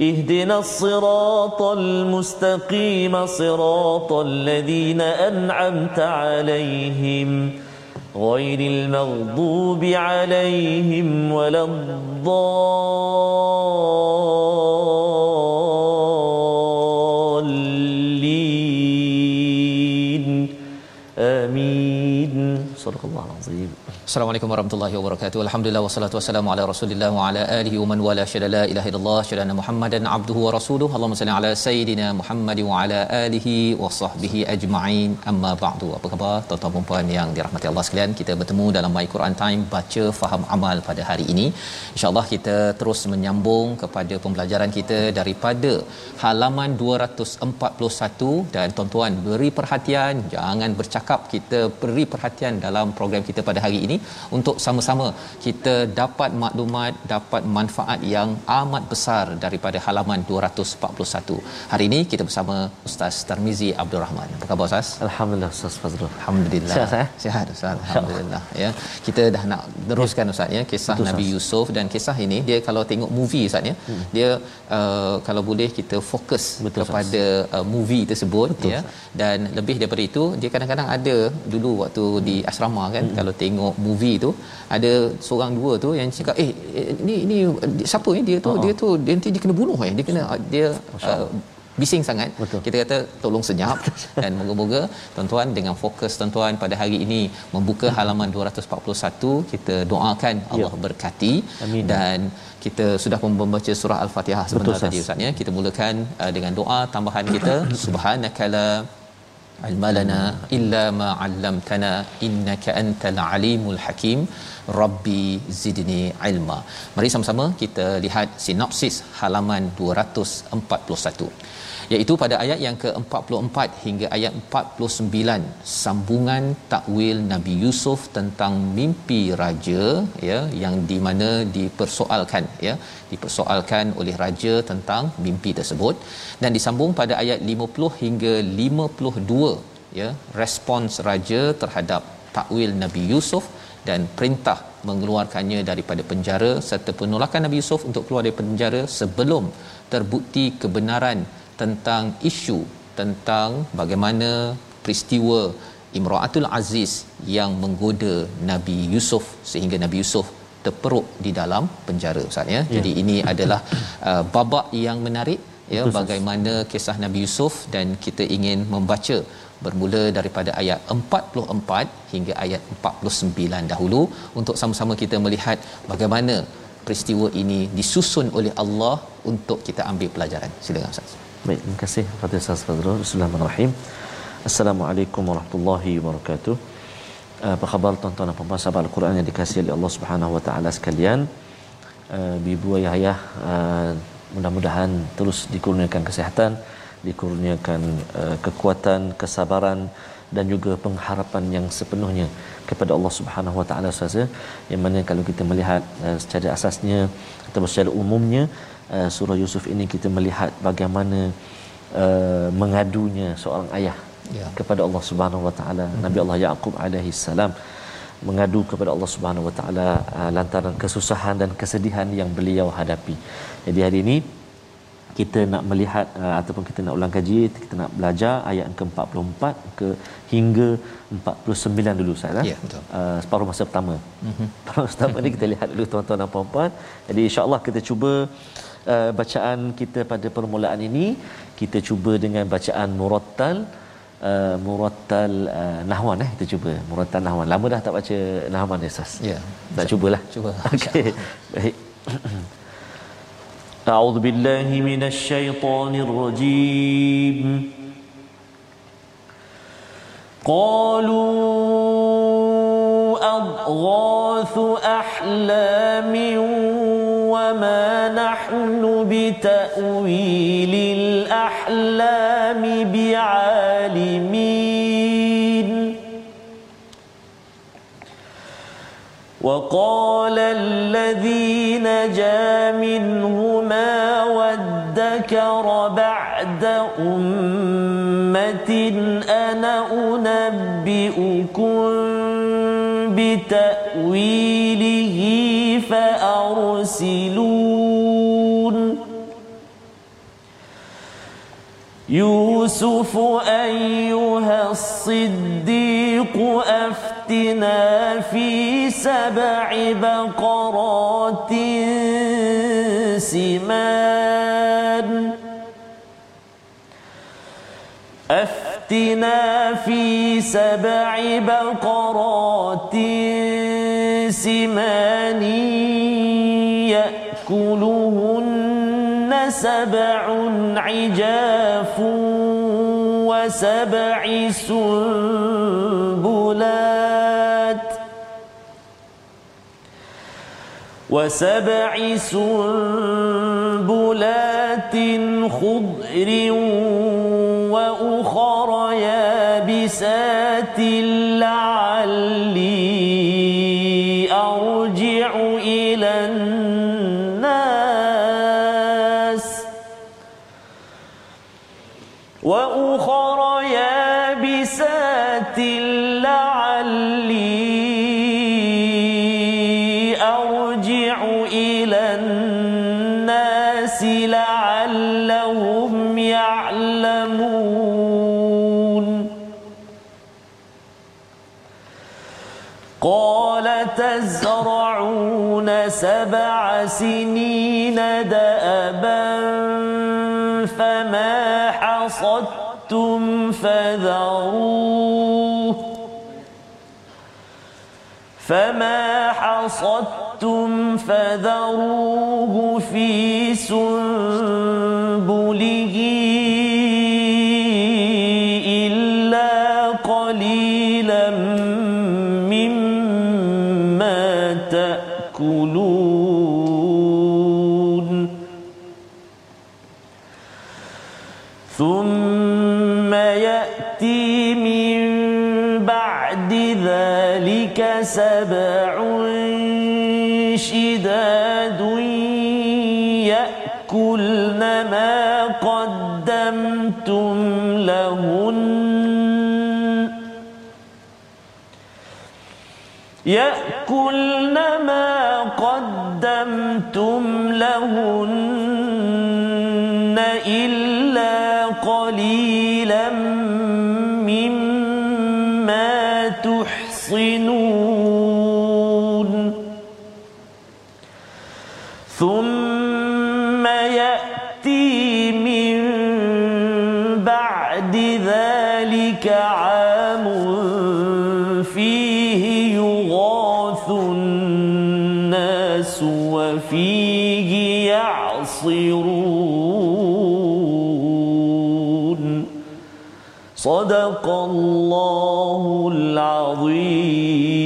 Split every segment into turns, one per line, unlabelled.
اهدنا الصراط المستقيم صراط الذين أنعمت عليهم غير المغضوب عليهم ولا الضالين. آمين. صدق الله العظيم.
Assalamualaikum warahmatullahi wabarakatuh. Alhamdulillah wassalatu wassalamu ala Rasulillah wa ala alihi wa man wala syada la ilaha illallah syada Muhammadan abduhu wa rasuluhu. Allahumma salli ala sayidina Muhammad wa ala alihi wa sahbihi ajma'in. Amma ba'du. Apa khabar tuan-tuan dan puan yang dirahmati Allah sekalian? Kita bertemu dalam My Quran Time baca faham amal pada hari ini. Insya-Allah kita terus menyambung kepada pembelajaran kita daripada halaman 241 dan tuan-tuan beri perhatian jangan bercakap kita beri perhatian dalam program kita pada hari ini untuk sama-sama kita dapat maklumat dapat manfaat yang amat besar daripada halaman 241. Hari ini kita bersama Ustaz Tarmizi Abdul Rahman. Apa khabar Ustaz?
Alhamdulillah Ustaz Fazrul.
Alhamdulillah.
Sihat, eh?
Sihat Ustaz. Alhamdulillah ya. Kita dah nak teruskan Ustaz ya kisah
Betul,
Nabi
Ustaz.
Yusuf dan kisah ini dia kalau tengok movie Ustaz ya hmm. dia uh, kalau boleh kita fokus
Betul,
kepada uh, movie tersebut
Betul,
ya dan lebih daripada itu dia kadang-kadang ada dulu waktu di asrama kan hmm. kalau tengok movie tu ada seorang dua tu yang cakap eh eh, ni ni siapa ni? Dia tu
Oh.
dia tu dia nanti dia kena bunuh eh. Dia kena dia uh, bising sangat.
Betul.
kita kata tolong senyap dan moga-moga tuan-tuan dengan fokus tuan-tuan pada hari ini membuka halaman 241 kita doakan Allah berkati
Amin.
dan kita sudah membaca surah al-Fatihah sebentar
Betul,
tadi
Ustaz.
Ustaz ya. Kita mulakan uh, dengan doa tambahan kita. Subhanakala ilma lana illa ma 'allamtana innaka antal alimul hakim. Rabbi zidni ilma. Mari sama-sama kita lihat sinopsis halaman 241 iaitu pada ayat yang ke-44 hingga ayat 49 sambungan takwil Nabi Yusuf tentang mimpi raja ya yang di mana dipersoalkan ya dipersoalkan oleh raja tentang mimpi tersebut. Dan disambung pada ayat 50 hingga 52 ya respons raja terhadap takwil Nabi Yusuf dan perintah mengeluarkannya daripada penjara serta penolakan Nabi Yusuf untuk keluar dari penjara sebelum terbukti kebenaran tentang isu tentang bagaimana peristiwa Imraatul Aziz yang menggoda Nabi Yusuf sehingga Nabi Yusuf terperuk di dalam penjara Ustaz ya. Jadi ini adalah uh, babak yang menarik ya
Betul,
bagaimana kisah Nabi Yusuf dan kita ingin membaca bermula daripada ayat 44 hingga ayat 49 dahulu untuk sama-sama kita melihat bagaimana peristiwa ini disusun oleh Allah untuk kita ambil pelajaran. Silakan Ustaz.
Baik, terima kasih kepada Ustaz Fazrul. Bismillahirrahmanirrahim. Assalamualaikum warahmatullahi wabarakatuh. Uh, Apa khabar tuan-tuan dan puan-puan sahabat Al-Quran yang dikasihi oleh Allah Subhanahu wa taala sekalian? Uh, Ibu ayah-ayah uh, mudah-mudahan terus dikurniakan kesihatan, dikurniakan kekuatan, kesabaran dan juga pengharapan yang sepenuhnya kepada Allah Subhanahu wa taala sahaja yang mana kalau kita melihat uh, secara asasnya atau secara umumnya uh, surah Yusuf ini kita melihat bagaimana uh, mengadunya seorang ayah
Ya.
kepada Allah Subhanahu wa taala Nabi Allah Yaqub alaihi salam mengadu kepada Allah Subhanahu wa taala uh, lantaran kesusahan dan kesedihan yang beliau hadapi. Jadi hari ini kita nak melihat uh, ataupun kita nak ulang kaji kita nak belajar ayat ke-44 ke hingga 49 dulu saya
Ya, betul.
uh, separuh masa pertama. Mm-hmm. Separuh masa pertama ni kita lihat dulu tuan-tuan dan puan-puan. Jadi insya-Allah kita cuba uh, bacaan kita pada permulaan ini kita cuba dengan bacaan murattal uh, murattal uh, nahwan eh kita cuba murattal nahwan. Lama dah tak baca nahwan ni Ustaz.
Ya.
Tak cubalah.
Cuba.
Okey. Baik. أعوذ بالله من الشيطان الرجيم قالوا أضغاث أحلام وما نحن تأويل الأحلام بعالمين. وقال الذي نجا منهما وادكر بعد أمة أنا أنبئكم بتأويله فأرسلون يوسف أيها الصديق أفتنا في سبع بقرات سمان. أفتنا في سبع بقرات سمان يأكلهن سبع عجاف وسبع سنبلات وسبع سنبلات خضر وأخر يابسات لعلي سبع سنين دأبا فما حصدتم فذروه فما حصدتم فذروه في سنبله قدمتم لهن يأكلن ما قدمتم لهن إلا صدق الله العظيم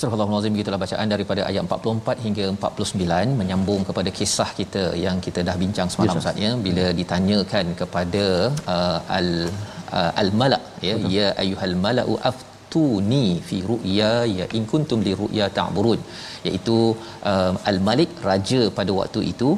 Surah Al-Azim gitulah bacaan daripada ayat 44 hingga 49 menyambung kepada kisah kita yang kita dah bincang semalam
Yes,
Ustaz ya bila ditanyakan kepada uh, al uh, al malak ya
Betul.
ya ayyuhal mala'u aftuni fi ru'ya ya in kuntum li ru'ya ta'burun iaitu uh, al malik raja pada waktu itu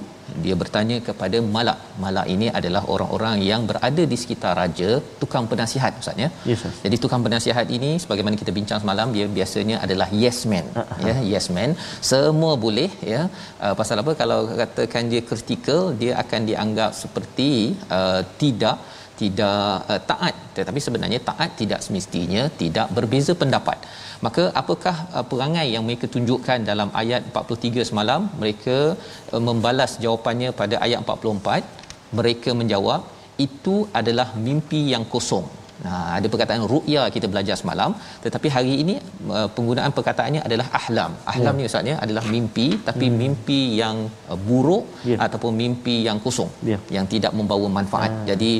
dia bertanya kepada malak. Malak ini adalah orang-orang yang berada di sekitar raja tukang penasihat ustaz ya?
Yes,
jadi tukang penasihat ini sebagaimana kita bincang semalam dia biasanya adalah yes man
Ah,
ya? yes man. Semua boleh ya? Uh, pasal apa? Kalau katakan dia kritikal dia akan dianggap seperti uh, tidak tidak uh, taat. Tetapi sebenarnya taat tidak semestinya tidak berbeza pendapat maka apakah uh, perangai yang mereka tunjukkan dalam ayat 43 semalam mereka uh, membalas jawapannya pada ayat 44 mereka menjawab itu adalah mimpi yang kosong Nah, ada perkataan ru'ya kita belajar semalam tetapi hari ini uh, penggunaan perkataannya adalah ahlam. Ahlam
Ya.
ni ustaz ya adalah mimpi tapi hmm. mimpi yang uh, buruk
Ya.
ataupun mimpi yang kosong
Ya.
yang tidak membawa manfaat.
Ah.
Jadi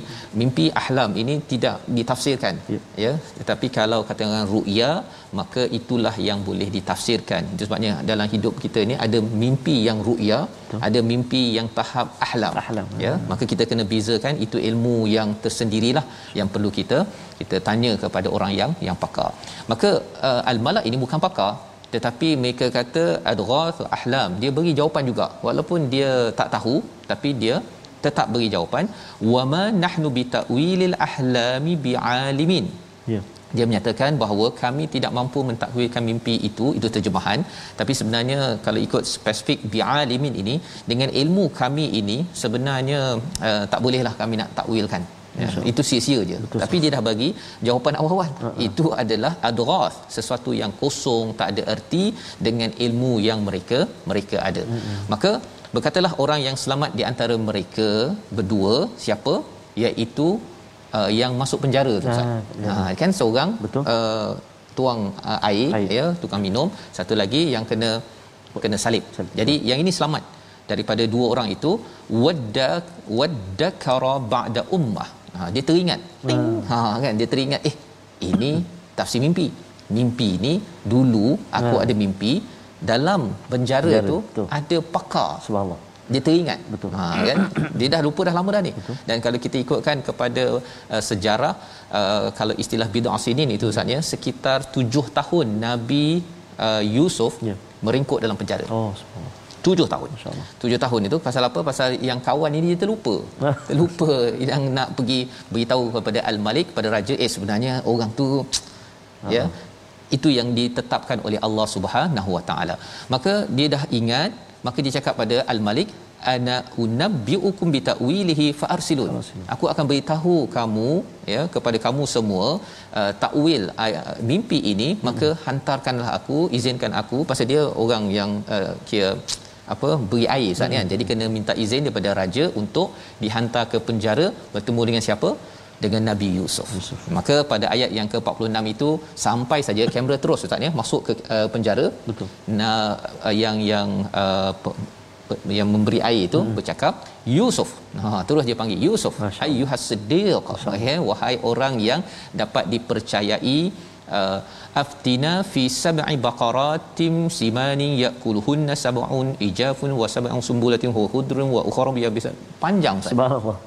mimpi ahlam ini tidak ditafsirkan
Ya.
ya tetapi kalau kata orang ru'ya maka itulah yang boleh ditafsirkan. Itu sebabnya dalam hidup kita ni ada mimpi yang ru'ya, ada mimpi yang tahap ahlam.
Ahlam.
Ya, maka kita kena bezakan itu ilmu yang tersendirilah yang perlu kita kita tanya kepada orang yang yang pakar maka uh, al-malak ini bukan pakar tetapi mereka kata adghath ahlam dia beri jawapan juga walaupun dia tak tahu tapi dia tetap beri jawapan wama nahnu bitawilil ahlami bialimin
Ya.
Dia menyatakan bahawa kami tidak mampu mentakwilkan mimpi itu itu terjemahan. Tapi sebenarnya kalau ikut spesifik bialimin ini dengan ilmu kami ini sebenarnya uh, tak bolehlah kami nak takwilkan. Ya, itu sia-sia je. Betul, tapi dia dah bagi jawapan awal-awal. Uh-huh. itu adalah adghas sesuatu yang kosong tak ada erti dengan ilmu yang mereka mereka ada. Uh-huh. maka berkatalah orang yang selamat di antara mereka berdua siapa? Iaitu uh, yang masuk penjara tu Ustaz.
Ya.
Ha, kan seorang
Betul.
uh, tuang uh, air,
Air.
ya tukang minum satu lagi yang kena kena salib.
Salib.
Jadi yang ini selamat daripada dua orang itu wadda waddakara ba'da ummah. Ha dia teringat. Ting. Ha kan dia teringat eh ini tafsir mimpi. Mimpi ni dulu aku
Ha.
ada mimpi dalam penjara,
Penjara,
tu
betul.
ada pakar
Subhanallah.
Dia teringat.
Betul.
ha kan? Dia dah lupa dah lama dah ni. Betul. dan kalau kita ikutkan kepada uh, sejarah uh, kalau istilah bid'ah sinin itu Ustaz ya sekitar tujuh tahun Nabi uh, Yusuf
Ya.
meringkuk dalam penjara.
Oh, subhanallah.
tujuh tahun. Tujuh tahun itu pasal apa? Pasal yang kawan ini dia terlupa. Terlupa yang nak pergi beritahu kepada al-malik kepada raja eh sebenarnya orang tu ya itu yang ditetapkan oleh Allah Subhanahu Wa Taala. Maka dia dah ingat maka dia cakap pada al-malik ana unabbiukum bitawilihi faarsilun. Aku akan beritahu kamu ya kepada kamu semua uh, takwil uh, mimpi ini maka hantarkanlah aku izinkan aku. Pasal dia orang yang uh, kira apa beri air Ustaz kan? Jadi kena minta izin daripada raja untuk dihantar ke penjara bertemu dengan siapa dengan Nabi Yusuf. Yusuf. Maka pada ayat yang ke-46 itu sampai saja kamera terus Ustaz ya masuk ke uh, penjara.
Betul.
Nah uh, yang yang uh, pe, pe, yang memberi air itu hmm. bercakap Yusuf. Ha terus dia panggil Yusuf.
Masya
Ayyuhas siddiq. Ya wahai orang yang dapat dipercayai uh, aftina fi sab'i baqaratin simanin ya'kuluhunna sab'un ijafun wa sab'un sumbulatin wa khudrun wa ukhra biyabisan panjang Ustaz.
Subhanallah.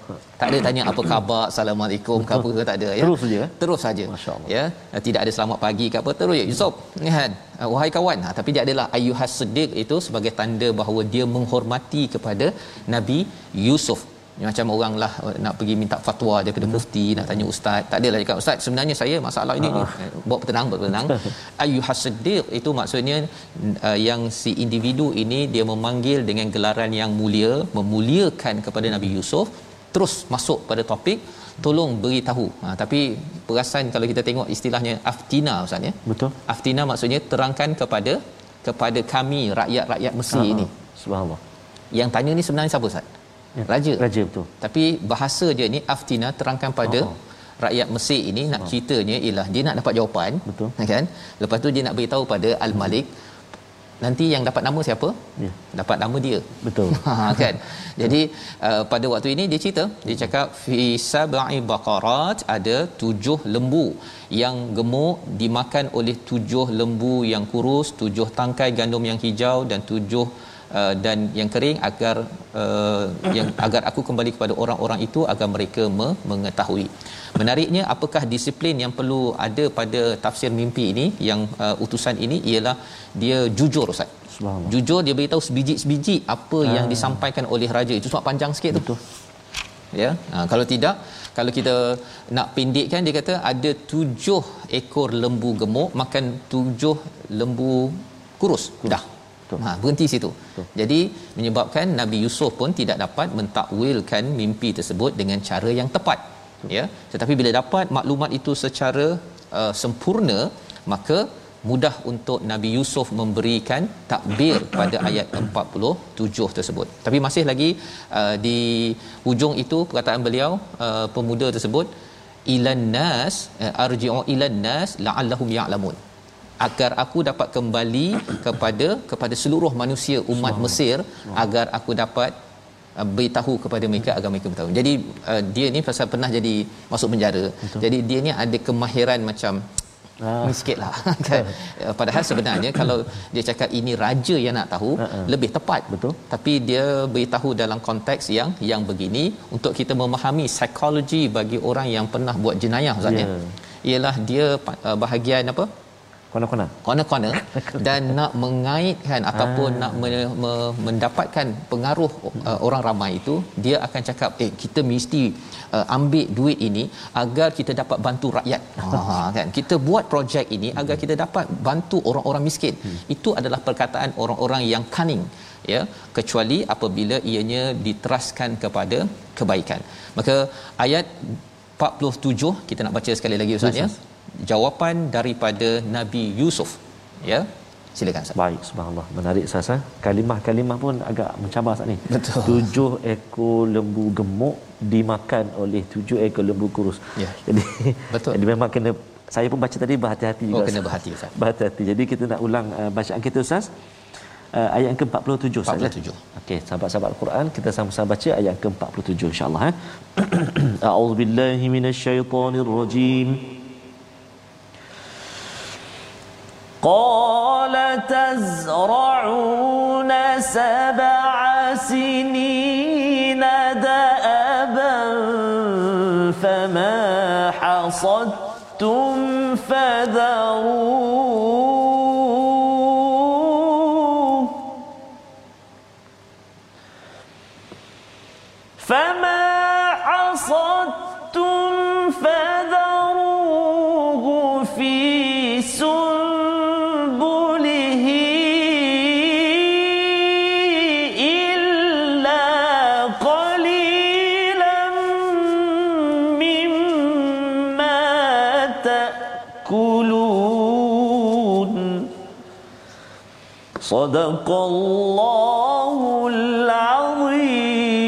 Tak ada tanya apa khabar, assalamualaikum ke apa ke tak ada ya.
Terus saja, eh?
Terus saja. Ya, tidak ada selamat pagi ke apa terus ya Yusuf. Kan? Ah, Wahai kawan, ha, tapi dia adalah ayyuhas siddiq itu sebagai tanda bahawa dia menghormati kepada Nabi Yusuf. Ni macam orang lah eh, nak pergi minta fatwa daripada mufti nak tanya ustaz. Tak adalah cakap ustaz sebenarnya saya masalah ini ni Eh, bawa bertenang bawa bertenang. Ayyuhas siddiq itu maksudnya uh, yang si individu ini dia memanggil dengan gelaran yang mulia memuliakan kepada Nabi Yusuf terus masuk pada topik tolong beritahu. Ha, tapi perasan kalau kita tengok istilahnya aftina ustaz ya.
Betul.
aftina maksudnya terangkan kepada kepada kami rakyat-rakyat Mesir
Ah,
ini.
Subhanallah.
yang tanya ni sebenarnya siapa ustaz
Ya,
raja
Raja betul.
tapi bahasa dia ni aftina terangkan pada
Oh.
rakyat Mesir ini nak ceritanya ialah dia nak dapat jawapan
Betul.
kan lepas tu dia nak beritahu pada al-malik nanti yang dapat nama siapa
Ya.
dapat nama dia
Betul.
ha kan jadi uh, pada waktu ini dia cerita dia cakap fi sab'i baqarat ada tujuh lembu yang gemuk dimakan oleh tujuh lembu yang kurus tujuh tangkai gandum yang hijau dan tujuh Uh, dan yang kering agar uh, yang agar aku kembali kepada orang-orang itu agar mereka me- mengetahui. Menariknya apakah disiplin yang perlu ada pada tafsir mimpi ini yang uh, utusan ini ialah dia jujur Ustaz.
Subhanallah.
Jujur dia beritahu sebiji-sebiji apa ah. yang disampaikan oleh raja itu sebab panjang sikit tu.
Betul.
Ya. Ha, kalau tidak kalau kita nak pendekkan dia kata ada tujuh ekor lembu gemuk makan tujuh lembu kurus. Dah.
Betul.
Ha, berhenti situ. Betul. Jadi menyebabkan Nabi Yusuf pun tidak dapat mentakwilkan mimpi tersebut dengan cara yang tepat. Betul. Ya. Tetapi bila dapat maklumat itu secara uh, sempurna maka mudah untuk Nabi Yusuf memberikan takbir pada ayat 47 tersebut. Tapi masih lagi uh, di hujung itu perkataan beliau uh, pemuda tersebut ilan nas uh, arji'u ilan nas la'allahum ya'lamun agar aku dapat kembali kepada kepada seluruh manusia umat Mesir agar aku dapat uh, beritahu kepada mereka agar mereka beritahu. Jadi uh, dia ni pasal pernah jadi masuk penjara. Betul. Jadi dia ni ada kemahiran macam
Ah.
Sikit lah kan? Padahal sebenarnya Kalau dia cakap ini raja yang nak tahu
Uh-uh.
Lebih tepat
Betul.
Tapi dia beritahu dalam konteks yang Yang begini Untuk kita memahami Psikologi bagi orang yang pernah buat jenayah Ustaz ya.
Ya.
Ialah dia uh, bahagian apa
Kona-kona.
corner-corner dan nak mengaitkan ataupun
Ah.
nak me, me, mendapatkan pengaruh uh, orang ramai itu dia akan cakap eh kita mesti uh, ambil duit ini agar kita dapat bantu rakyat. Ha kan? Kita buat projek ini agar kita dapat bantu orang-orang miskin.
Hmm.
itu adalah perkataan orang-orang yang cunning ya. Kecuali apabila ianya diteraskan kepada kebaikan. Maka ayat 47 kita nak baca sekali lagi ustaz ya jawapan daripada Nabi Yusuf ya silakan ustaz
Baik, subhanallah. Menarik Sasa. Kalimah-kalimah pun agak mencabar saat ni.
Betul.
Tujuh ekor lembu gemuk dimakan oleh tujuh ekor lembu kurus.
Ya.
Jadi,
Betul.
jadi memang kena saya pun baca tadi berhati-hati
Oh,
juga.
kena
Ustaz.
berhati, Ustaz.
Berhati-hati. Jadi kita nak ulang uh, bacaan kita Ustaz. Uh, ayat yang ke-47 Ustaz.
47.
Okey, sahabat-sahabat Al-Quran kita sama-sama baca ayat yang ke-47 insya-Allah eh. A'udzubillahi minasyaitonirrajim.
قال تزرعون سبع سنين دأبا فما حصدتم فذروه صدق الله العظيم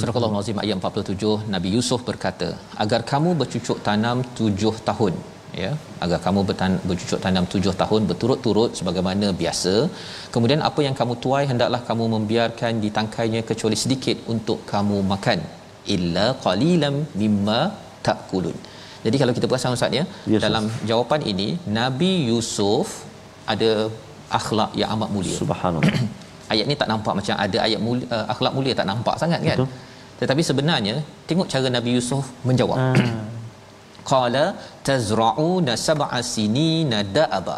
Surah Al-Azim ayat 47 Nabi Yusuf berkata agar kamu bercucuk tanam tujuh tahun ya agar kamu bertan, bercucuk tanam tujuh tahun berturut-turut sebagaimana biasa kemudian apa yang kamu tuai hendaklah kamu membiarkan ditangkainya kecuali sedikit untuk kamu makan illa qalilam mimma takulun jadi kalau kita perasan ustaz ya
Yes,
dalam jawapan ini Nabi Yusuf ada akhlak yang amat mulia
Subhanallah.
ayat ni tak nampak macam ada ayat mulia, uh, akhlak mulia tak nampak sangat kan
Betul.
tetapi sebenarnya tengok cara Nabi Yusuf menjawab
Ah.
qala tazra'una sab'a sinina da'aba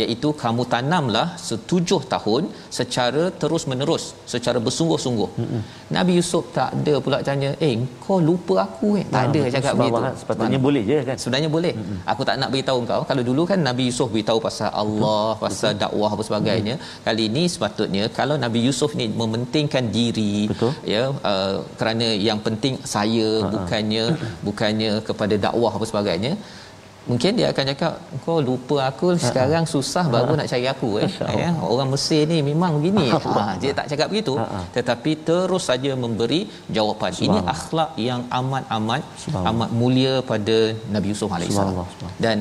iaitu kamu tanamlah setujuh tahun secara terus menerus secara bersungguh-sungguh Mm-mm. Nabi Yusuf tak ada pula tanya eh kau lupa aku eh tak
Ah,
ada
betul.
cakap begitu
Sepatutnya boleh je kan?
sebenarnya boleh mm aku tak nak beritahu kau kalau dulu kan Nabi Yusuf beritahu pasal Allah Betul. pasal dakwah apa sebagainya kali ini sepatutnya kalau Nabi Yusuf ni mementingkan diri
Betul.
ya uh, kerana yang penting saya bukannya bukannya kepada dakwah apa sebagainya mungkin dia akan cakap kau lupa aku sekarang susah baru nak cari aku eh. Ya orang Mesir ni memang begini. Ha dia tak cakap begitu. Tetapi terus saja memberi jawapan. Ini akhlak yang amat-amat amat mulia pada Nabi Yusuf alaihissalam. Dan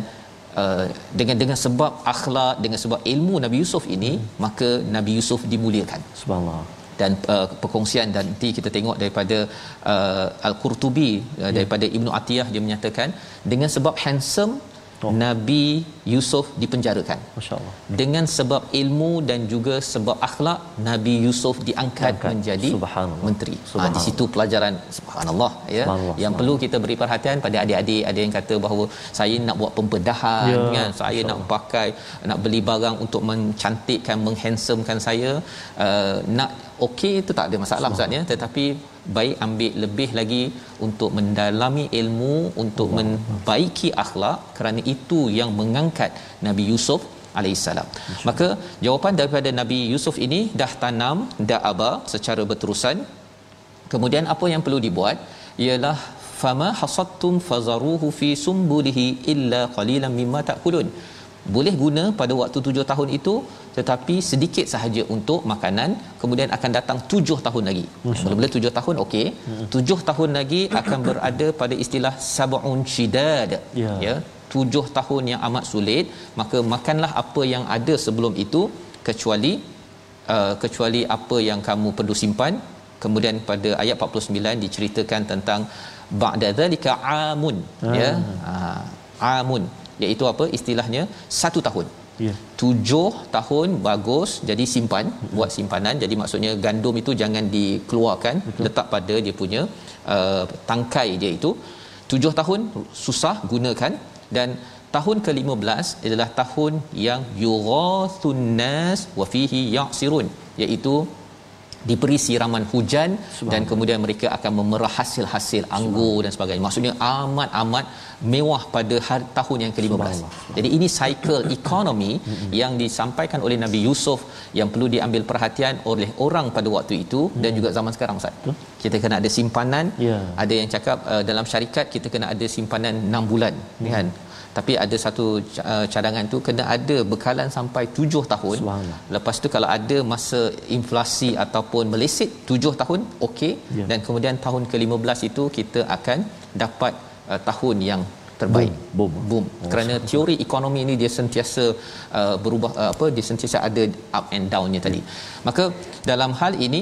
uh, dengan dengan sebab akhlak dengan sebab ilmu Nabi Yusuf ini maka Nabi Yusuf dimuliakan.
Subhanallah.
Dan uh, perkongsian dan nanti kita tengok daripada uh, Al-Qurtubi uh, daripada Ibnu Atiyah dia menyatakan dengan sebab handsome
Oh.
Nabi Yusuf dipenjarakan
Masya-Allah.
dengan sebab ilmu dan juga sebab akhlak Nabi Yusuf diangkat
Diangkat.
menjadi
Subhanallah.
menteri. Ha, di
Subhanallah.
situ pelajaran subhanallah ya
Subhanallah,
yang perlu kita beri perhatian pada adik-adik ada yang kata bahawa saya nak buat pembedahan
Ya,
kan saya nak pakai nak beli barang untuk mencantikkan menghandsomekan saya uh, nak okey itu tak ada masalah ustaz ya tetapi baik ambil lebih lagi untuk mendalami ilmu untuk membaiki akhlak kerana itu yang mengangkat Nabi Yusuf alaihissalam. Maka jawapan daripada Nabi Yusuf ini dah tanam da'aba secara berterusan. Kemudian apa yang perlu dibuat ialah fama hasadtum fazaruhu fi sumbulihi illa qalilan mimma ta'kulun. Boleh guna pada waktu tujuh tahun itu tetapi sedikit sahaja untuk makanan kemudian akan datang tujuh tahun lagi. Mula-mula tujuh tahun okey. Tujuh tahun lagi akan berada pada istilah sab'un shidad.
Ya.
ya. Tujuh tahun yang amat sulit maka makanlah apa yang ada sebelum itu kecuali uh, kecuali apa yang kamu perlu simpan. Kemudian pada ayat 49 diceritakan tentang ba'da zalika amun ya. Ha, amun iaitu apa? Istilahnya satu tahun
Ya.
tujuh tahun bagus jadi simpan buat simpanan jadi maksudnya gandum itu jangan dikeluarkan Betul. letak pada dia punya uh, tangkai dia itu tujuh tahun susah gunakan dan tahun ke-15 adalah tahun yang yughathun nas wa fihi ya'sirun iaitu diberi siraman hujan dan kemudian mereka akan memerah hasil-hasil anggur dan sebagainya. Maksudnya amat-amat mewah pada hari, tahun yang ke-15. Jadi ini cycle ekonomi yang disampaikan oleh Nabi Yusuf yang perlu diambil perhatian oleh orang pada waktu itu dan juga zaman sekarang Ustaz. Kita kena ada simpanan.
Ya.
Ada yang cakap uh, dalam syarikat kita kena ada simpanan 6 bulan kan. Tapi ada satu uh, cadangan tu kena ada bekalan sampai 7 tahun. Lepas tu kalau ada masa inflasi ataupun meleset 7 tahun okey.
Ya.
dan kemudian tahun ke-15 itu kita akan dapat uh, tahun yang terbaik.
Boom.
boom. Kerana teori ekonomi ini dia sentiasa uh, berubah uh, apa dia sentiasa ada up and downnya tadi. Maka dalam hal ini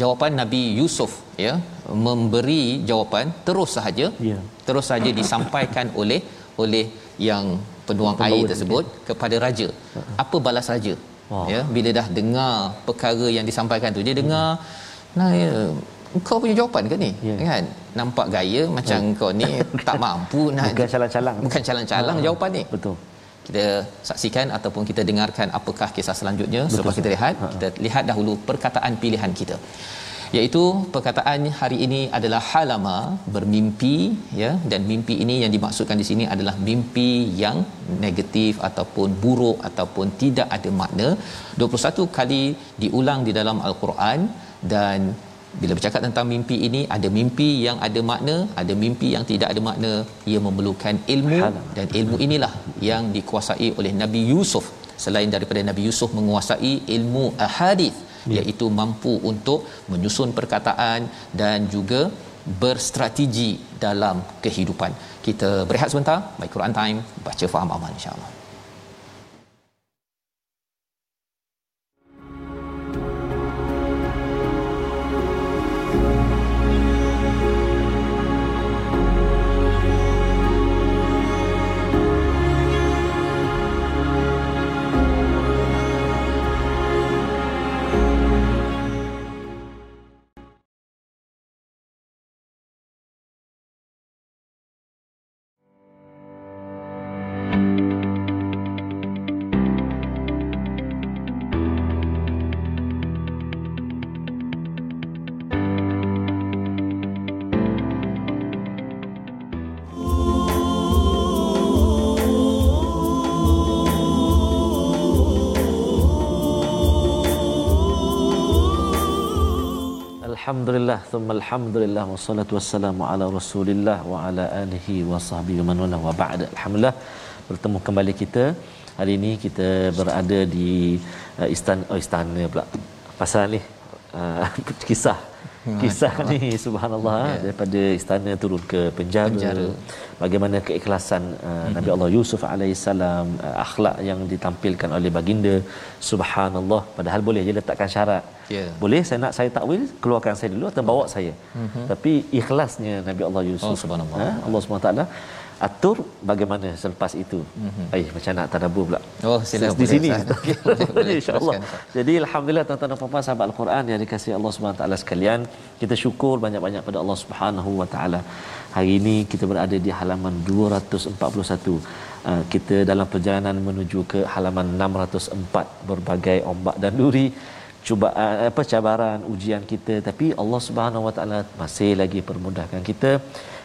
jawapan Nabi Yusuf ya memberi jawapan terus sahaja.
Ya.
terus sahaja disampaikan oleh oleh yang penuang
Pembawa
air
dia.
tersebut kepada raja apa balas raja
Wah.
ya bila dah dengar perkara yang disampaikan tu dia dengar nah ya kau punya jawapan ke ni
Ya.
kan nampak gaya macam kau ni tak mampu nak
Bukan calang-calang.
bukan calang-calang
Ah.
jawapan ni
Betul.
kita saksikan ataupun kita dengarkan apakah kisah selanjutnya
Betul,
selepas kita lihat
Ha, ha.
kita lihat dahulu perkataan pilihan kita iaitu perkataan hari ini adalah halama bermimpi ya. Dan mimpi ini yang dimaksudkan di sini adalah mimpi yang negatif ataupun buruk ataupun tidak ada makna. 21 kali diulang di dalam al-Quran dan bila bercakap tentang mimpi ini ada mimpi yang ada makna ada mimpi yang tidak ada makna. Ia memerlukan ilmu dan ilmu inilah yang dikuasai oleh Nabi Yusuf. Selain daripada Nabi Yusuf menguasai ilmu ahadith ya. iaitu mampu untuk menyusun perkataan dan juga berstrategi dalam kehidupan. Kita berehat sebentar, baik Quran time, baca faham aman insya-Allah.
Alhamdulillah thumma alhamdulillah wassalatu wassalamu ala Rasulillah wa ala alihi wa sahbihi man wala wa ba'da. Alhamdulillah bertemu kembali kita. Hari ini kita berada di uh, istana oh, istana pula. Pasal ni uh, kisah kisah ni subhanallah
Ya.
daripada istana turun ke penjara,
Penjara.
bagaimana keikhlasan uh, Nabi Allah Yusuf alaihissalam uh, akhlak yang ditampilkan oleh baginda subhanallah padahal boleh je letakkan syarat
Ya.
boleh saya nak saya takwil keluarkan saya dulu atau bawa saya
Mhm.
tapi ikhlasnya Nabi Allah Yusuf
Oh, subhanallah.
ha? Allah SWT atur bagaimana selepas itu? Eh macam nak tadabbur pula.
Oh, sila
di sini. insyaallah. Jadi alhamdulillah tuan-tuan dan puan-puan sahabat al-Quran yang dikasihi Allah Subhanahu taala sekalian kita syukur banyak-banyak pada Allah Subhanahu wa taala. Hari ini kita berada di halaman 241 Uh, kita dalam perjalanan menuju ke halaman 604 berbagai ombak dan duri. Cuba uh, apa cabaran ujian kita. Tapi Allah Subhanahu Wa Taala masih lagi permudahkan kita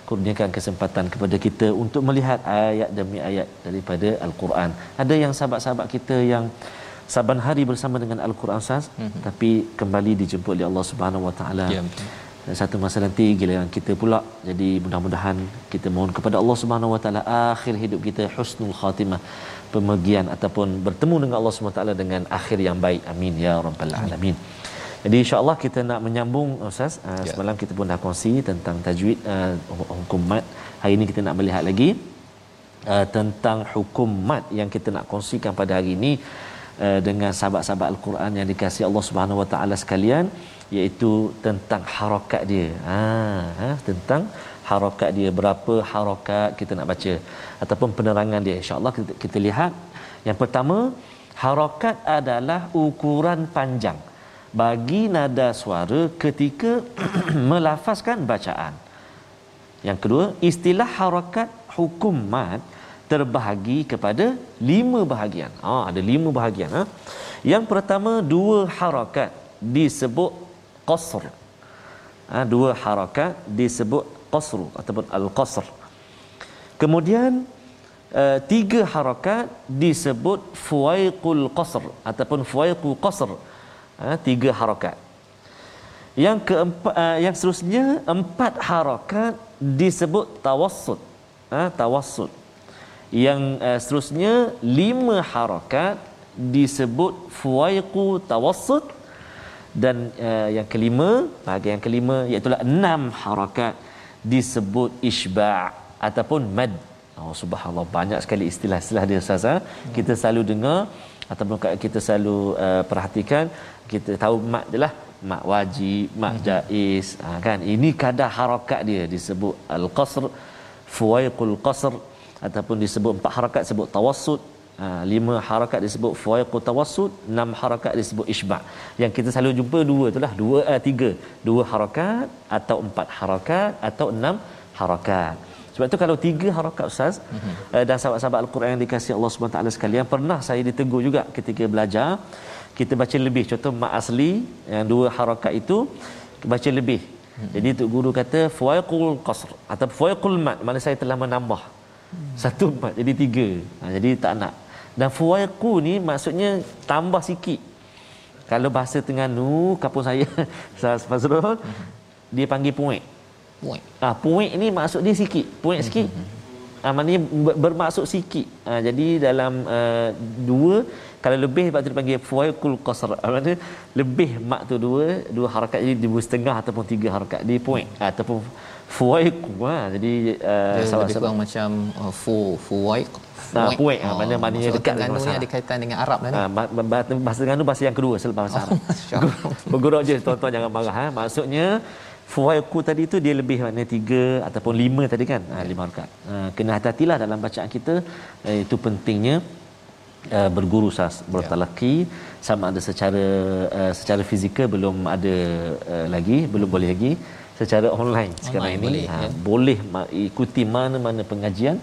kurniakan kesempatan kepada kita untuk melihat ayat demi ayat daripada al-Quran. Ada yang sahabat-sahabat kita yang saban hari bersama dengan al-Quran sas mm-hmm. tapi kembali dijemput oleh Allah Subhanahu Wa Taala.
Ya,
satu masa nanti giliran kita pula. Jadi mudah-mudahan kita mohon kepada Allah Subhanahu Wa Taala akhir hidup kita husnul khatimah pemergian ataupun bertemu dengan Allah Subhanahu Wa Taala dengan akhir yang baik. Amin ya rabbal alamin. Jadi insya-Allah kita nak menyambung Ustaz. Uh,
Ya.
semalam kita pun dah kongsi tentang tajwid uh, hukum mat. Hari ini kita nak melihat lagi uh, tentang hukum mat yang kita nak kongsikan pada hari ini uh, dengan sahabat-sahabat al-Quran yang dikasihi Allah Subhanahu Wa Taala sekalian iaitu tentang harakat dia. Ha, ha tentang harakat dia berapa harakat kita nak baca ataupun penerangan dia insya-Allah kita, kita lihat yang pertama harakat adalah ukuran panjang bagi nada suara ketika melafazkan bacaan yang kedua istilah harakat hukum mat terbahagi kepada lima bahagian ha, ada lima bahagian ha. yang pertama dua harakat disebut qasr ha, dua harakat disebut qasru ataupun al-qasr. Kemudian uh, tiga harakat disebut fuwaiqul qasr ataupun fuwaiqu qasr. Uh, tiga harakat. Yang keempat uh, yang seterusnya empat harakat disebut tawassut. Uh, tawassut. Yang uh, seterusnya lima harakat disebut fuwaiqu tawassut dan uh, yang kelima bahagian yang kelima iaitu enam harakat disebut isba' ataupun mad. Oh subhanallah banyak sekali istilah-istilah dia Ustaz. Ha? Kita selalu dengar ataupun kita selalu uh, perhatikan kita tahu mat adalah mat wajib, mat hmm. jaiz ha, kan. Ini kadar harakat dia. Disebut al-qasr, fuwaiqul qasr. Ataupun disebut empat harakat disebut tawassut. Ha, lima harakat disebut fuwaiqut tawassut enam harakat disebut isba' yang kita selalu jumpa dua itulah dua eh, tiga. Dua harakat atau empat harakat atau enam harakat. Sebab tu kalau tiga harakat ustaz mm-hmm. dan sahabat-sahabat al-Quran yang dikasihi Allah Subhanahu taala sekalian pernah saya ditegur juga ketika belajar kita baca lebih contoh mak asli yang dua harakat itu baca lebih mm-hmm. jadi tu guru kata fuwaiqul qasr atau fuwaiqul mat mana saya telah menambah mm. satu empat jadi tiga ha, jadi tak nak dan fuwaiqu ni maksudnya tambah sikit. Kalau bahasa Terengganu kampung saya Ustaz Fazrul mm-hmm. dia panggil puik. Puik. Ah puik ni maksud dia sikit. Puik sikit. Mm-hmm. Ah maknanya bermaksud sikit. Ah jadi dalam uh, dua kalau lebih sebab tu dipanggil fuwaiqul qasr. Ah, maknanya lebih mak tu dua, dua harakat jadi dua setengah ataupun tiga harakat di puik mm. ataupun fuwaiqu. Ha jadi uh,
dia lebih kurang macam uh, fu fuwaiq
Nah, puek oh, mana maknanya dekat
dengan Terengganu ada kaitan dengan Arab kan.
Ha, bahasa Terengganu bahasa yang kedua selepas bahasa Arab. Oh, Guru je tuan-tuan jangan marah ha. Maksudnya fuwaiku tadi tu dia lebih makna tiga ataupun lima tadi kan. Ha, lima rakaat. Ha, kena hati-hatilah dalam bacaan kita eh, itu pentingnya uh, berguru sas bertalaki. Ya. sama ada secara uh, secara fizikal belum ada uh, lagi belum boleh lagi. Secara online sekarang online ini boleh, ha, ya. boleh ikuti mana-mana pengajian.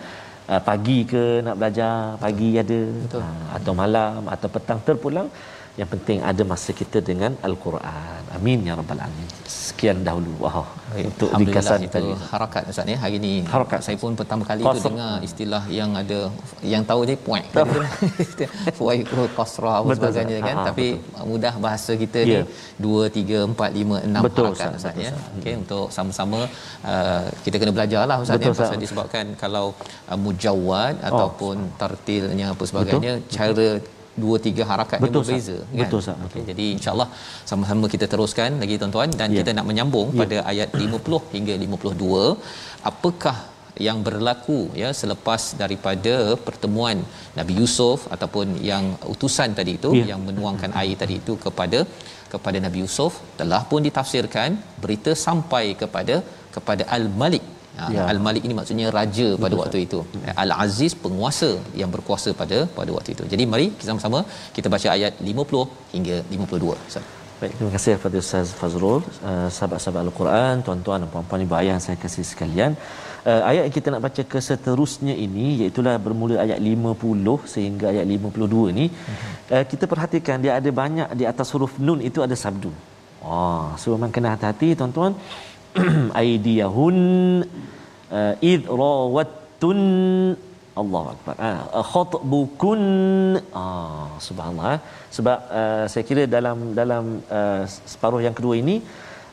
Uh, pagi ke nak belajar pagi ada Uh, atau malam atau petang terpulang yang penting ada masa kita dengan al-Quran. Amin ya rabbal alamin. Sekian dahulu. Wah.
Baik. Untuk ringkasan tadi. Harakat Ustaz ya. Hari ini harakat saya pun pertama kali tu dengar istilah yang ada yang tahu dia point. Fuai qasra apa sebagainya kan. Ha, Tapi betul. mudah bahasa kita yeah. ni 2 3 4 5 6 betul, harakat Ustaz, Ustaz ya. Okey untuk sama-sama uh, kita kena belajarlah Ustaz ya pasal disebabkan kalau uh, mujawwad oh, ataupun tartilnya apa sebagainya betul, cara betul dua tiga harakat
betul,
yang berbeza
kan? Betul sah
okay, jadi insyaallah sama-sama kita teruskan lagi tuan-tuan. Dan yeah. kita nak menyambung yeah. pada ayat 50 hingga 52 apakah yang berlaku ya selepas daripada pertemuan Nabi Yusuf ataupun yang utusan tadi itu yeah. yang menuangkan air tadi itu kepada kepada Nabi Yusuf telah pun ditafsirkan berita sampai kepada kepada Al-Malik ya. Al-Malik ini maksudnya raja pada Betul, waktu itu. Al-Aziz penguasa yang berkuasa pada pada waktu itu. Jadi mari kita sama-sama kita baca ayat 50 hingga 52. Ustaz.
Baik, terima kasih kepada Ustaz Fazrul, uh, sahabat-sahabat Al-Quran, tuan-tuan dan puan-puan ibu ayah saya kasih sekalian. Uh, ayat yang kita nak baca ke seterusnya ini iaitu bermula ayat 50 sehingga ayat 52 ni uh-huh. uh, kita perhatikan dia ada banyak di atas huruf nun itu ada sabdu. Oh, so memang kena hati-hati tuan-tuan. aidiyahun uh, id rawattun Allahu akbar. Ah uh, khatbukun ah subhanallah. Eh. Sebab uh, saya kira dalam dalam uh, separuh yang kedua ini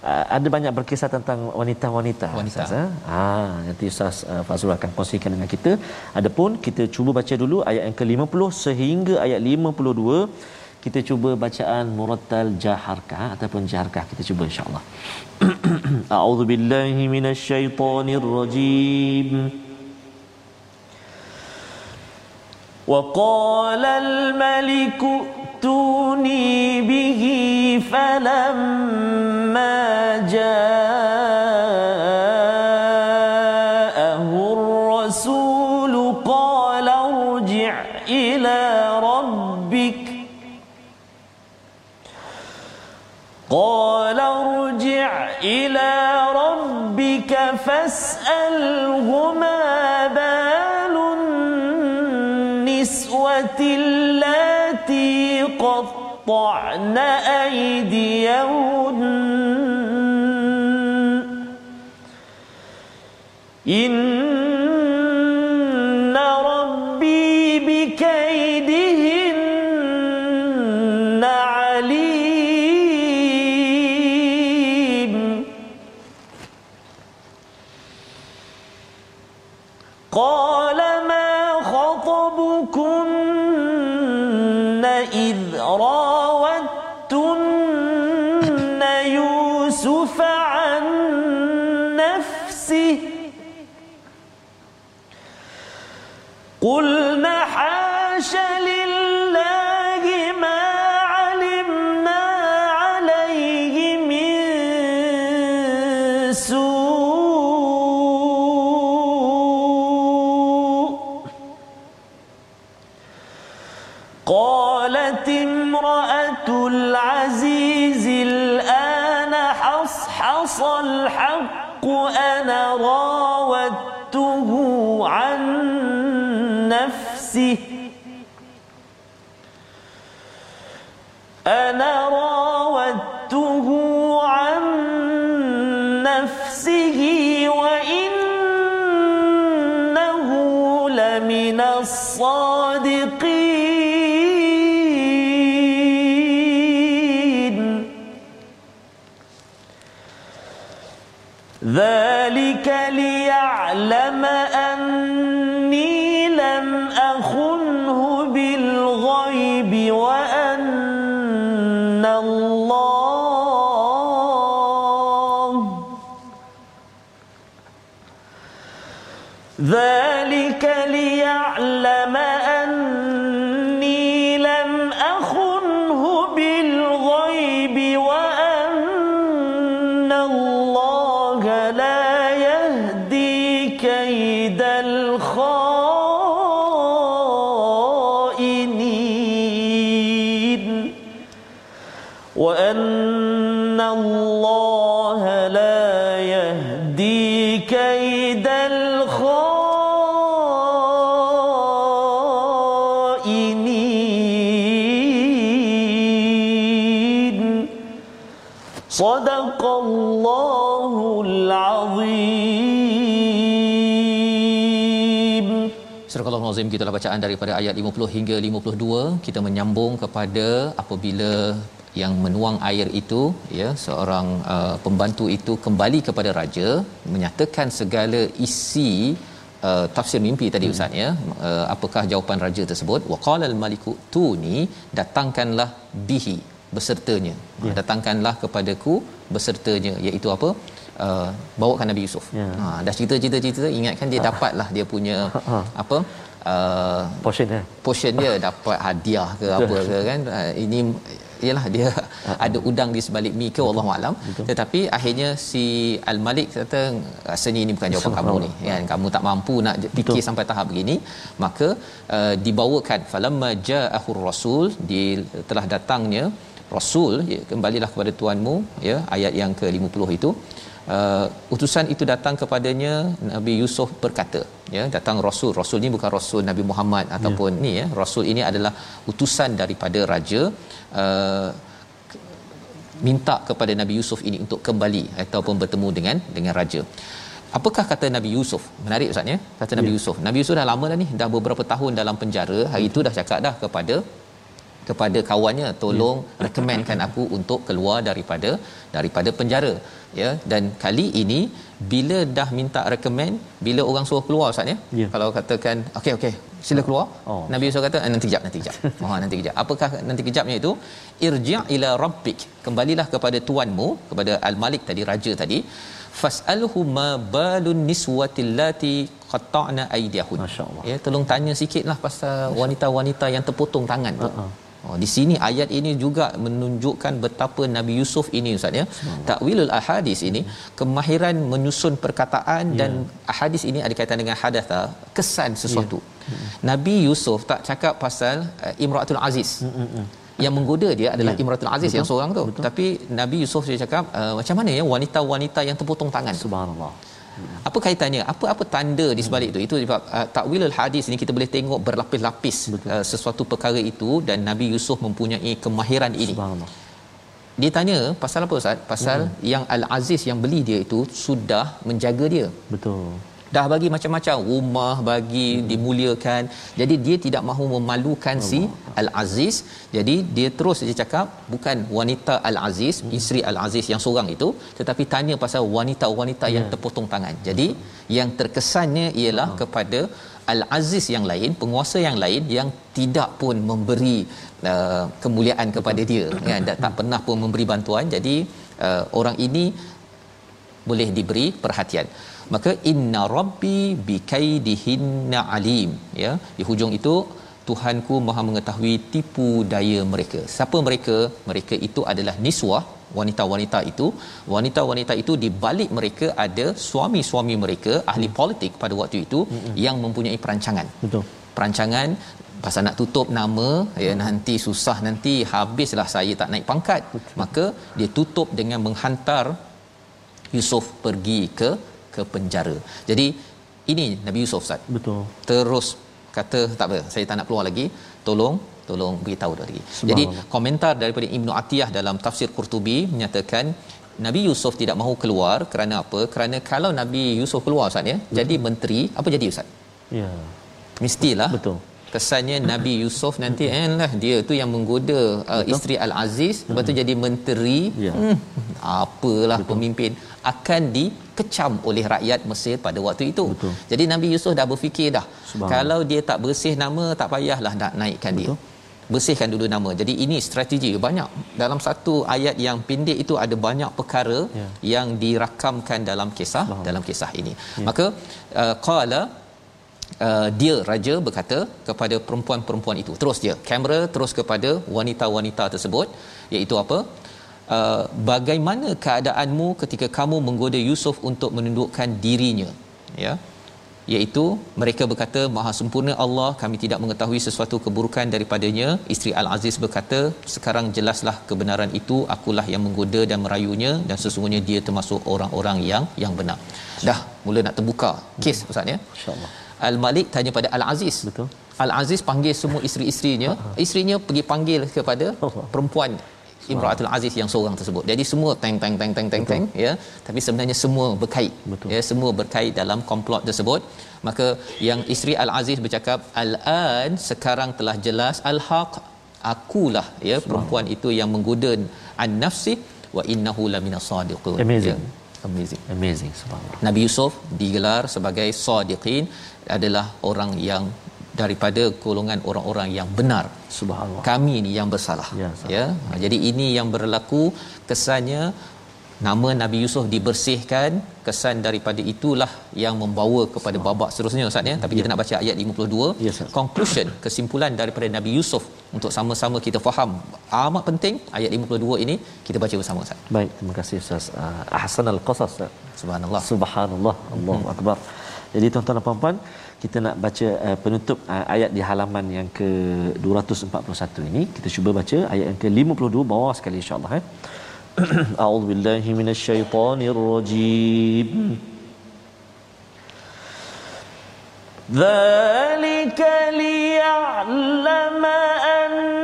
uh, ada banyak berkisah tentang wanita-wanita.
Wanita.
Ustaz, ah nanti Ustaz uh, Fazrul akan kongsikan dengan kita. Adapun kita cuba baca dulu ayat yang ke-50 sehingga ayat 52 kita cuba bacaan murattal jaharkah ataupun jaharkah kita cuba insyaallah a'udzu billahi minasyaitonir rajim wa qala al maliku ائتوني به فلما جاءه فاسأله ما بال النسوة اللاتي قطعن أيديهن. قال نفسه أنا ذلك ليعلم
Kita telah bacaan daripada ayat 50 hingga 52 kita menyambung kepada apabila yang menuang air itu ya seorang uh, pembantu itu kembali kepada raja menyatakan segala isi uh, tafsir mimpi tadi hmm. ustaz ya uh, apakah jawapan raja tersebut waqala al-maliku tuni datangkanlah bihi besertanya ya. datangkanlah kepadaku besertanya iaitu apa uh, bawakan Nabi Yusuf.
Ya.
Ha dah cerita-cerita ingatkan dia dapatlah dia punya apa uh,
portion ya
portion dia dapat hadiah ke apa ke kan? Uh, ini ialah dia ada udang di sebalik mi ke wallahu alam. Tetapi akhirnya si al-malik kata rasanya ini bukan jawapan kamu ni. Kan kamu tak mampu nak fikir
Betul.
sampai tahap begini maka uh, dibawakan falamma ja'ahur rasul di telah datangnya rasul ya, kembalilah kepada tuanmu ya ayat yang ke-50 itu uh, utusan itu datang kepadanya Nabi Yusuf berkata ya datang rasul rasul ni bukan rasul Nabi Muhammad ataupun ya. ni ya rasul ini adalah utusan daripada raja uh, minta kepada Nabi Yusuf ini untuk kembali ataupun bertemu dengan dengan raja Apakah kata Nabi Yusuf? Menarik Ustaz ya. Kata Nabi
Ya.
Yusuf. Nabi Yusuf dah lama dah ni, dah beberapa tahun dalam penjara. Hari itu dah cakap dah kepada kepada kawannya tolong ya. recommendkan aku untuk keluar daripada daripada penjara ya dan kali ini bila dah minta recommend bila orang suruh keluar ustaz ya?
Ya.
kalau katakan okey okey sila keluar.
Oh.
Nabi Yusuf kata "Ah, nanti kejap nanti kejap. Oh nanti kejap. Apakah nanti kejapnya itu? Irji' ila rabbik. Kembalilah kepada tuanmu kepada al-malik tadi raja tadi. Fas'alhu ma balun niswatil lati qatta'na aydiyahun.
Masya Allah.
ya tolong tanya sikitlah pasal wanita-wanita yang terpotong tangan tu.
Ha-ha.
Oh, di sini ayat ini juga menunjukkan betapa Nabi Yusuf ini ustaz ya. Takwilul ahadis ini kemahiran menyusun perkataan
Ya.
dan ahadis ini ada kaitan dengan hadatha, kesan sesuatu.
Ya.
Nabi Yusuf tak cakap pasal uh, Imratul Aziz. Yang menggoda dia adalah
Ya.
Imratul Aziz yang seorang tu. Tapi Nabi Yusuf dia cakap uh, macam mana ya wanita-wanita yang terpotong tangan.
Subhanallah.
Apa kaitannya? Apa apa tanda di sebalik itu? Itu sebab uh, takwilul hadis ini kita boleh tengok berlapis-lapis uh, sesuatu perkara itu dan Nabi Yusuf mempunyai kemahiran ini.
Subhanallah.
Dia tanya pasal apa Ustaz? Pasal yang Al-Aziz yang beli dia itu sudah menjaga dia.
Betul.
Dah bagi macam-macam rumah bagi dimuliakan. Jadi dia tidak mahu memalukan si Al-Aziz. Jadi dia terus dia cakap bukan wanita Al-Aziz, isteri Al-Aziz yang seorang itu, tetapi tanya pasal wanita-wanita yang terpotong tangan. Jadi yang terkesannya ialah kepada Al-Aziz yang lain, penguasa yang lain yang tidak pun memberi uh, kemuliaan kepada dia. Kan dan tak pernah pun memberi bantuan. Jadi uh, orang ini boleh diberi perhatian maka inna rabbi bikaidihinna alim ya di hujung itu Tuhanku Maha mengetahui tipu daya mereka. Siapa mereka? Mereka itu adalah niswah, wanita-wanita itu. Wanita-wanita itu di balik mereka ada suami-suami mereka ahli politik pada waktu itu yang mempunyai perancangan.
Betul.
Perancangan pasal nak tutup nama ya nanti susah nanti habislah saya tak naik pangkat. Maka dia tutup dengan menghantar Yusuf pergi ke ke penjara. Jadi ini Nabi Yusuf Ustaz.
Betul.
Terus kata tak apa, saya tak nak keluar lagi. Tolong tolong beritahu dia lagi. Jadi komentar daripada Ibnu Atiyah dalam tafsir Qurtubi menyatakan Nabi Yusuf tidak mahu keluar kerana apa? Kerana kalau Nabi Yusuf keluar Ustaz ya, jadi menteri, apa jadi Ustaz?
Ya.
Mestilah
Betul.
Kesannya Nabi Yusuf nanti eh lah dia tu yang menggoda uh, isteri Al-Aziz lepas tu jadi menteri.
Ya.
hmm, apalah Betul. pemimpin akan dikecam oleh rakyat Mesir pada waktu itu.
Betul.
jadi Nabi Yusuf dah berfikir dah kalau dia tak bersih nama tak payahlah nak naikkan dia. Bersihkan dulu nama. Jadi ini strategi banyak. Dalam satu ayat yang pendek itu ada banyak perkara
Ya.
yang dirakamkan dalam kisah dalam kisah ini. Maka uh, qala uh, dia raja berkata kepada perempuan-perempuan itu. Terus dia kamera terus kepada wanita-wanita tersebut iaitu apa? Uh, bagaimana keadaanmu ketika kamu menggoda Yusuf untuk menundukkan dirinya? Ya. Iaitu mereka berkata maha sempurna Allah kami tidak mengetahui sesuatu keburukan daripadanya. Isteri al-aziz berkata sekarang jelaslah kebenaran itu akulah yang menggoda dan merayunya dan sesungguhnya dia termasuk orang-orang yang yang benar. Dah mula nak terbuka kes ustaz ya.
Insya-Allah.
Al-Malik tanya pada Al-Aziz.
Betul.
Al-Aziz panggil semua isteri-isterinya. Isterinya pergi panggil kepada perempuan Imratul Aziz yang seorang tersebut. Jadi semua teng teng teng teng teng teng ya. Tapi sebenarnya semua berkait.
Betul.
Ya, semua berkait dalam komplot tersebut. Maka yang isteri Al-Aziz bercakap, "Al-an sekarang telah jelas al-haq akulah ya perempuan itu yang menggoda an-nafsi wa innahu laminas sadiqun."
Amazing.
Ya, amazing.
Amazing subhanallah.
Nabi Yusuf digelar sebagai sadiqin adalah orang yang daripada golongan orang-orang yang benar.
Subhanallah.
Kami ni yang bersalah.
Ya,
ya. Jadi ini yang berlaku kesannya nama Nabi Yusuf dibersihkan kesan daripada itulah yang membawa kepada babak seterusnya Ustaz ya tapi kita nak baca ayat 52
Ya,
conclusion kesimpulan daripada Nabi Yusuf untuk sama-sama kita faham amat penting ayat 52 ini kita baca bersama Ustaz
Baik, terima kasih Ustaz. Uh, Ahsan al-Qasas. Ustaz.
subhanallah
Subhanallah. Allahu akbar. Jadi tuan-tuan dan puan-puan, kita nak baca uh, penutup uh, ayat di halaman yang ke 241 ini. Kita cuba baca ayat yang ke 52 bawah sekali insya-Allah eh. أعوذ بالله من الشيطان الرجيم.
ذلك ليعلم أن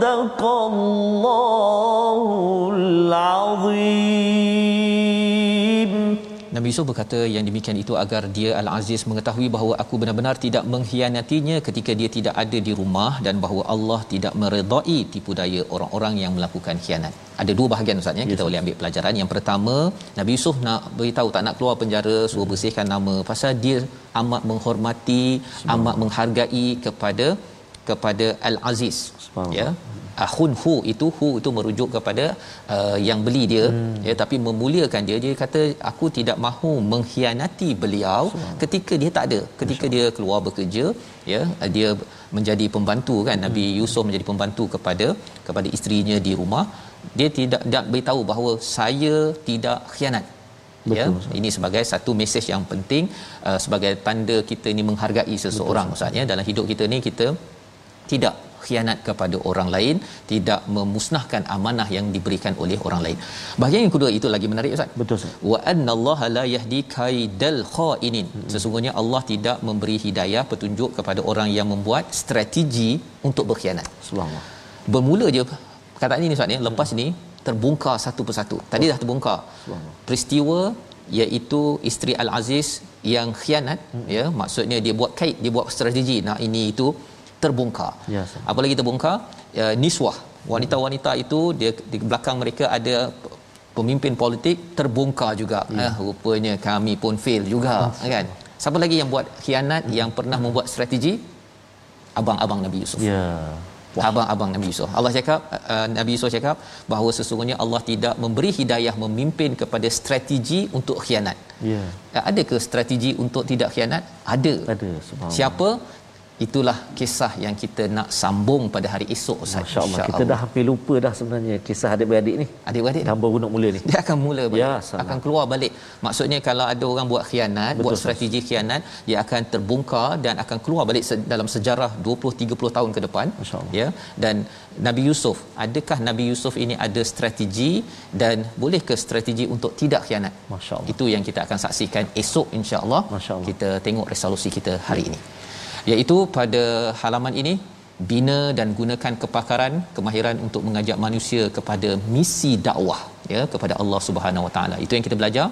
صدق الله العظيم
Nabi Yusuf berkata yang demikian itu agar dia Al-Aziz mengetahui bahawa aku benar-benar tidak mengkhianatinya ketika dia tidak ada di rumah dan bahawa Allah tidak meredai tipu daya orang-orang yang melakukan khianat. Ada dua bahagian Ustaz ya kita boleh ambil pelajaran. Yang pertama, Nabi Yusuf nak beritahu tak nak keluar penjara suruh bersihkan nama pasal dia amat menghormati, amat menghargai kepada kepada Al-Aziz. Ya. Ahun hu itu hu itu merujuk kepada uh, yang beli dia. Hmm. ya tapi memuliakan dia dia kata aku tidak mahu mengkhianati beliau ketika dia tak ada. Ketika dia keluar bekerja ya dia menjadi pembantu kan hmm. Nabi Yusuf menjadi pembantu kepada kepada isterinya di rumah. Dia tidak tidak beritahu bahawa saya tidak khianat. Betul, ya Ustaz. ini sebagai satu mesej yang penting uh, sebagai tanda kita ni menghargai seseorang Betul, Ustaz ya. Dalam hidup kita ni kita tidak khianat kepada orang lain tidak memusnahkan amanah yang diberikan oleh orang lain. Bahagian yang kedua itu lagi menarik ustaz.
Betul ustaz.
Wa annallaha la yahdi kaidal khainin. Hmm. sesungguhnya Allah tidak memberi hidayah petunjuk kepada orang yang membuat strategi untuk berkhianat.
Subhanallah.
Bermula je perkataan ini ustaz ni lepas ni terbongkar satu persatu. Tadi dah terbongkar. Peristiwa iaitu isteri al-aziz yang khianat hmm. ya. Maksudnya dia buat kait dia buat strategi. Nak ini itu terbongkar. Ya, Apalagi terbongkar uh, niswah wanita-wanita itu dia di belakang mereka ada pemimpin politik terbongkar juga. Ya. Eh, rupanya kami pun fail juga ya. kan. Siapa lagi yang buat khianat hmm. yang pernah membuat strategi? Abang-abang Nabi Yusuf. Ya. Wah. Abang-abang Nabi Yusuf. Allah cakap uh, Nabi Yusuf cakap bahawa sesungguhnya Allah tidak memberi hidayah memimpin kepada strategi untuk khianat. Ya. Ada ke strategi untuk tidak khianat? Ada.
Ada.
Siapa? Itulah kisah yang kita nak sambung pada hari esok
Ustaz. Masya-Allah. Insya kita dah hampir lupa dah sebenarnya kisah adik-beradik ni.
Adik-beradik
dah baru nak mula ni.
Dia akan mula balik. Ya, akan keluar balik. Maksudnya kalau ada orang buat khianat, Betul, buat strategi sahas. khianat, dia akan terbongkar dan akan keluar balik dalam sejarah 20 30 tahun ke depan. Ya. Dan Nabi Yusuf, adakah Nabi Yusuf ini ada strategi dan boleh ke strategi untuk tidak khianat? Masya-Allah. Itu yang kita akan saksikan esok insya-Allah. Kita tengok resolusi kita hari ini iaitu pada halaman ini bina dan gunakan kepakaran kemahiran untuk mengajak manusia kepada misi dakwah ya kepada Allah Subhanahu Wa Taala itu yang kita belajar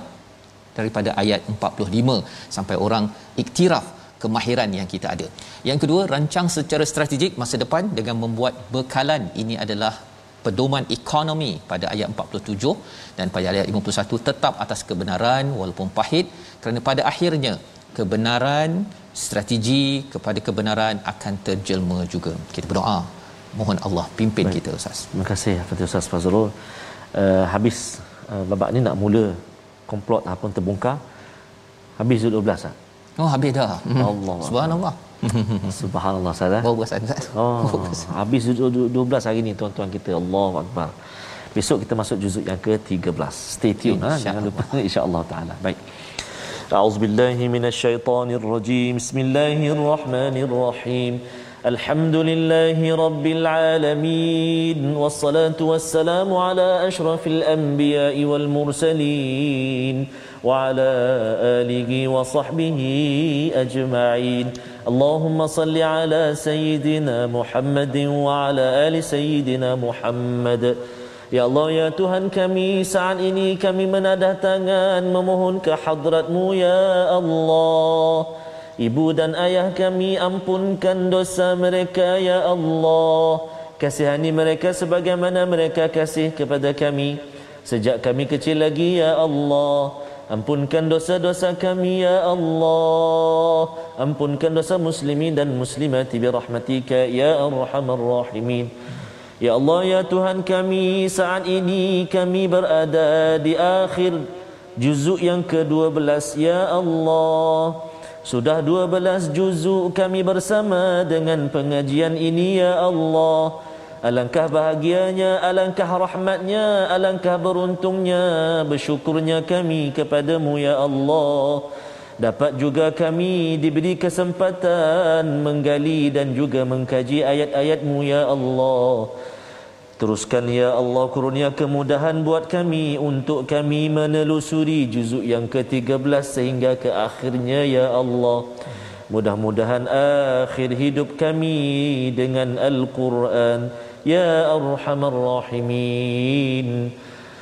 daripada ayat 45 sampai orang iktiraf kemahiran yang kita ada. Yang kedua, rancang secara strategik masa depan dengan membuat bekalan. Ini adalah pedoman ekonomi pada ayat 47 dan pada ayat 51 tetap atas kebenaran walaupun pahit kerana pada akhirnya kebenaran strategi kepada kebenaran akan terjelma juga. Kita berdoa mohon Allah pimpin Baik. kita Ustaz.
Terima kasih kepada Ustaz Fazrul. Uh, habis uh, babak ni nak mula komplot apa terbongkar. Habis 12 ah.
Oh habis dah.
Allah.
Subhanallah.
Subhanallah Ustaz.
Ustaz.
Oh, habis 12 hari ni tuan-tuan kita. Allahu akbar. Besok kita masuk juzuk yang ke-13. Stay tune ha. Jangan lupa insya-Allah taala. Baik. أعوذ بالله من الشيطان الرجيم. بسم الله الرحمن الرحيم. الحمد لله رب العالمين والصلاة والسلام على أشرف الأنبياء والمرسلين وعلى آله وصحبه أجمعين. اللهم صل على سيدنا محمد وعلى آل سيدنا محمد. Ya Allah, ya Tuhan kami, saat ini kami menadah tangan memohon ke hadratmu, Ya Allah. Ibu dan ayah kami ampunkan dosa mereka, Ya Allah. Kasihani mereka sebagaimana mereka kasih kepada kami. Sejak kami kecil lagi, Ya Allah. Ampunkan dosa-dosa kami, Ya Allah. Ampunkan dosa muslimin dan muslimati birahmatika, Ya Arhamar Rahimin. Ya Allah ya Tuhan kami saat ini kami berada di akhir juzuk yang ke-12 ya Allah sudah 12 juzuk kami bersama dengan pengajian ini ya Allah. Alangkah bahagianya alangkah rahmatnya alangkah beruntungnya bersyukurnya kami kepadamu ya Allah dapat juga kami diberi kesempatan menggali dan juga mengkaji ayat-ayatmu ya Allah Teruskan ya Allah kurnia kemudahan buat kami untuk kami menelusuri juzuk yang ke-13 sehingga ke akhirnya ya Allah. Mudah-mudahan akhir hidup kami dengan Al-Quran ya Arhamar Rahimin.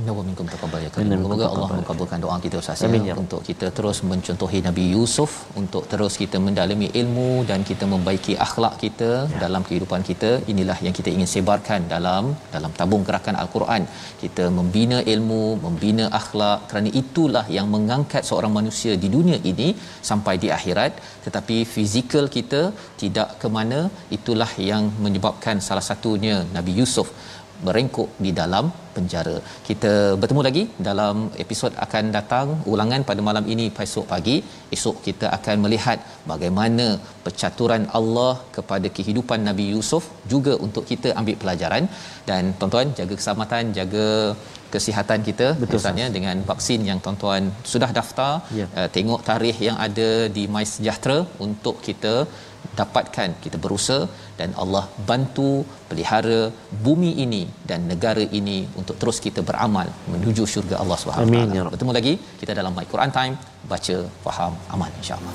Innahu minkum taqabbal ya karim. Semoga Allah mengabulkan doa kita Ustaz ya,
ya,
untuk kita terus mencontohi Nabi Yusuf untuk terus kita mendalami ilmu dan kita membaiki akhlak kita
ya.
dalam kehidupan kita. Inilah yang kita ingin sebarkan dalam dalam tabung gerakan Al-Quran. Kita membina ilmu, membina akhlak kerana itulah yang mengangkat seorang manusia di dunia ini sampai di akhirat. Tetapi fizikal kita tidak ke mana itulah yang menyebabkan salah satunya Nabi Yusuf merengkuk di dalam penjara. Kita bertemu lagi dalam episod akan datang ulangan pada malam ini esok pagi. Esok kita akan melihat bagaimana percaturan Allah kepada kehidupan Nabi Yusuf juga untuk kita ambil pelajaran dan tuan-tuan jaga keselamatan, jaga kesihatan kita
Betul,
misalnya dengan vaksin yang tuan-tuan sudah daftar
Ya.
uh, tengok tarikh yang ada di My Sejahtera untuk kita dapatkan kita berusaha dan Allah bantu pelihara bumi ini dan negara ini untuk terus kita beramal menuju syurga Allah Subhanahu
Amin,
Wa
ya
Taala. Bertemu lagi kita dalam My Quran Time baca faham amal insya-Allah.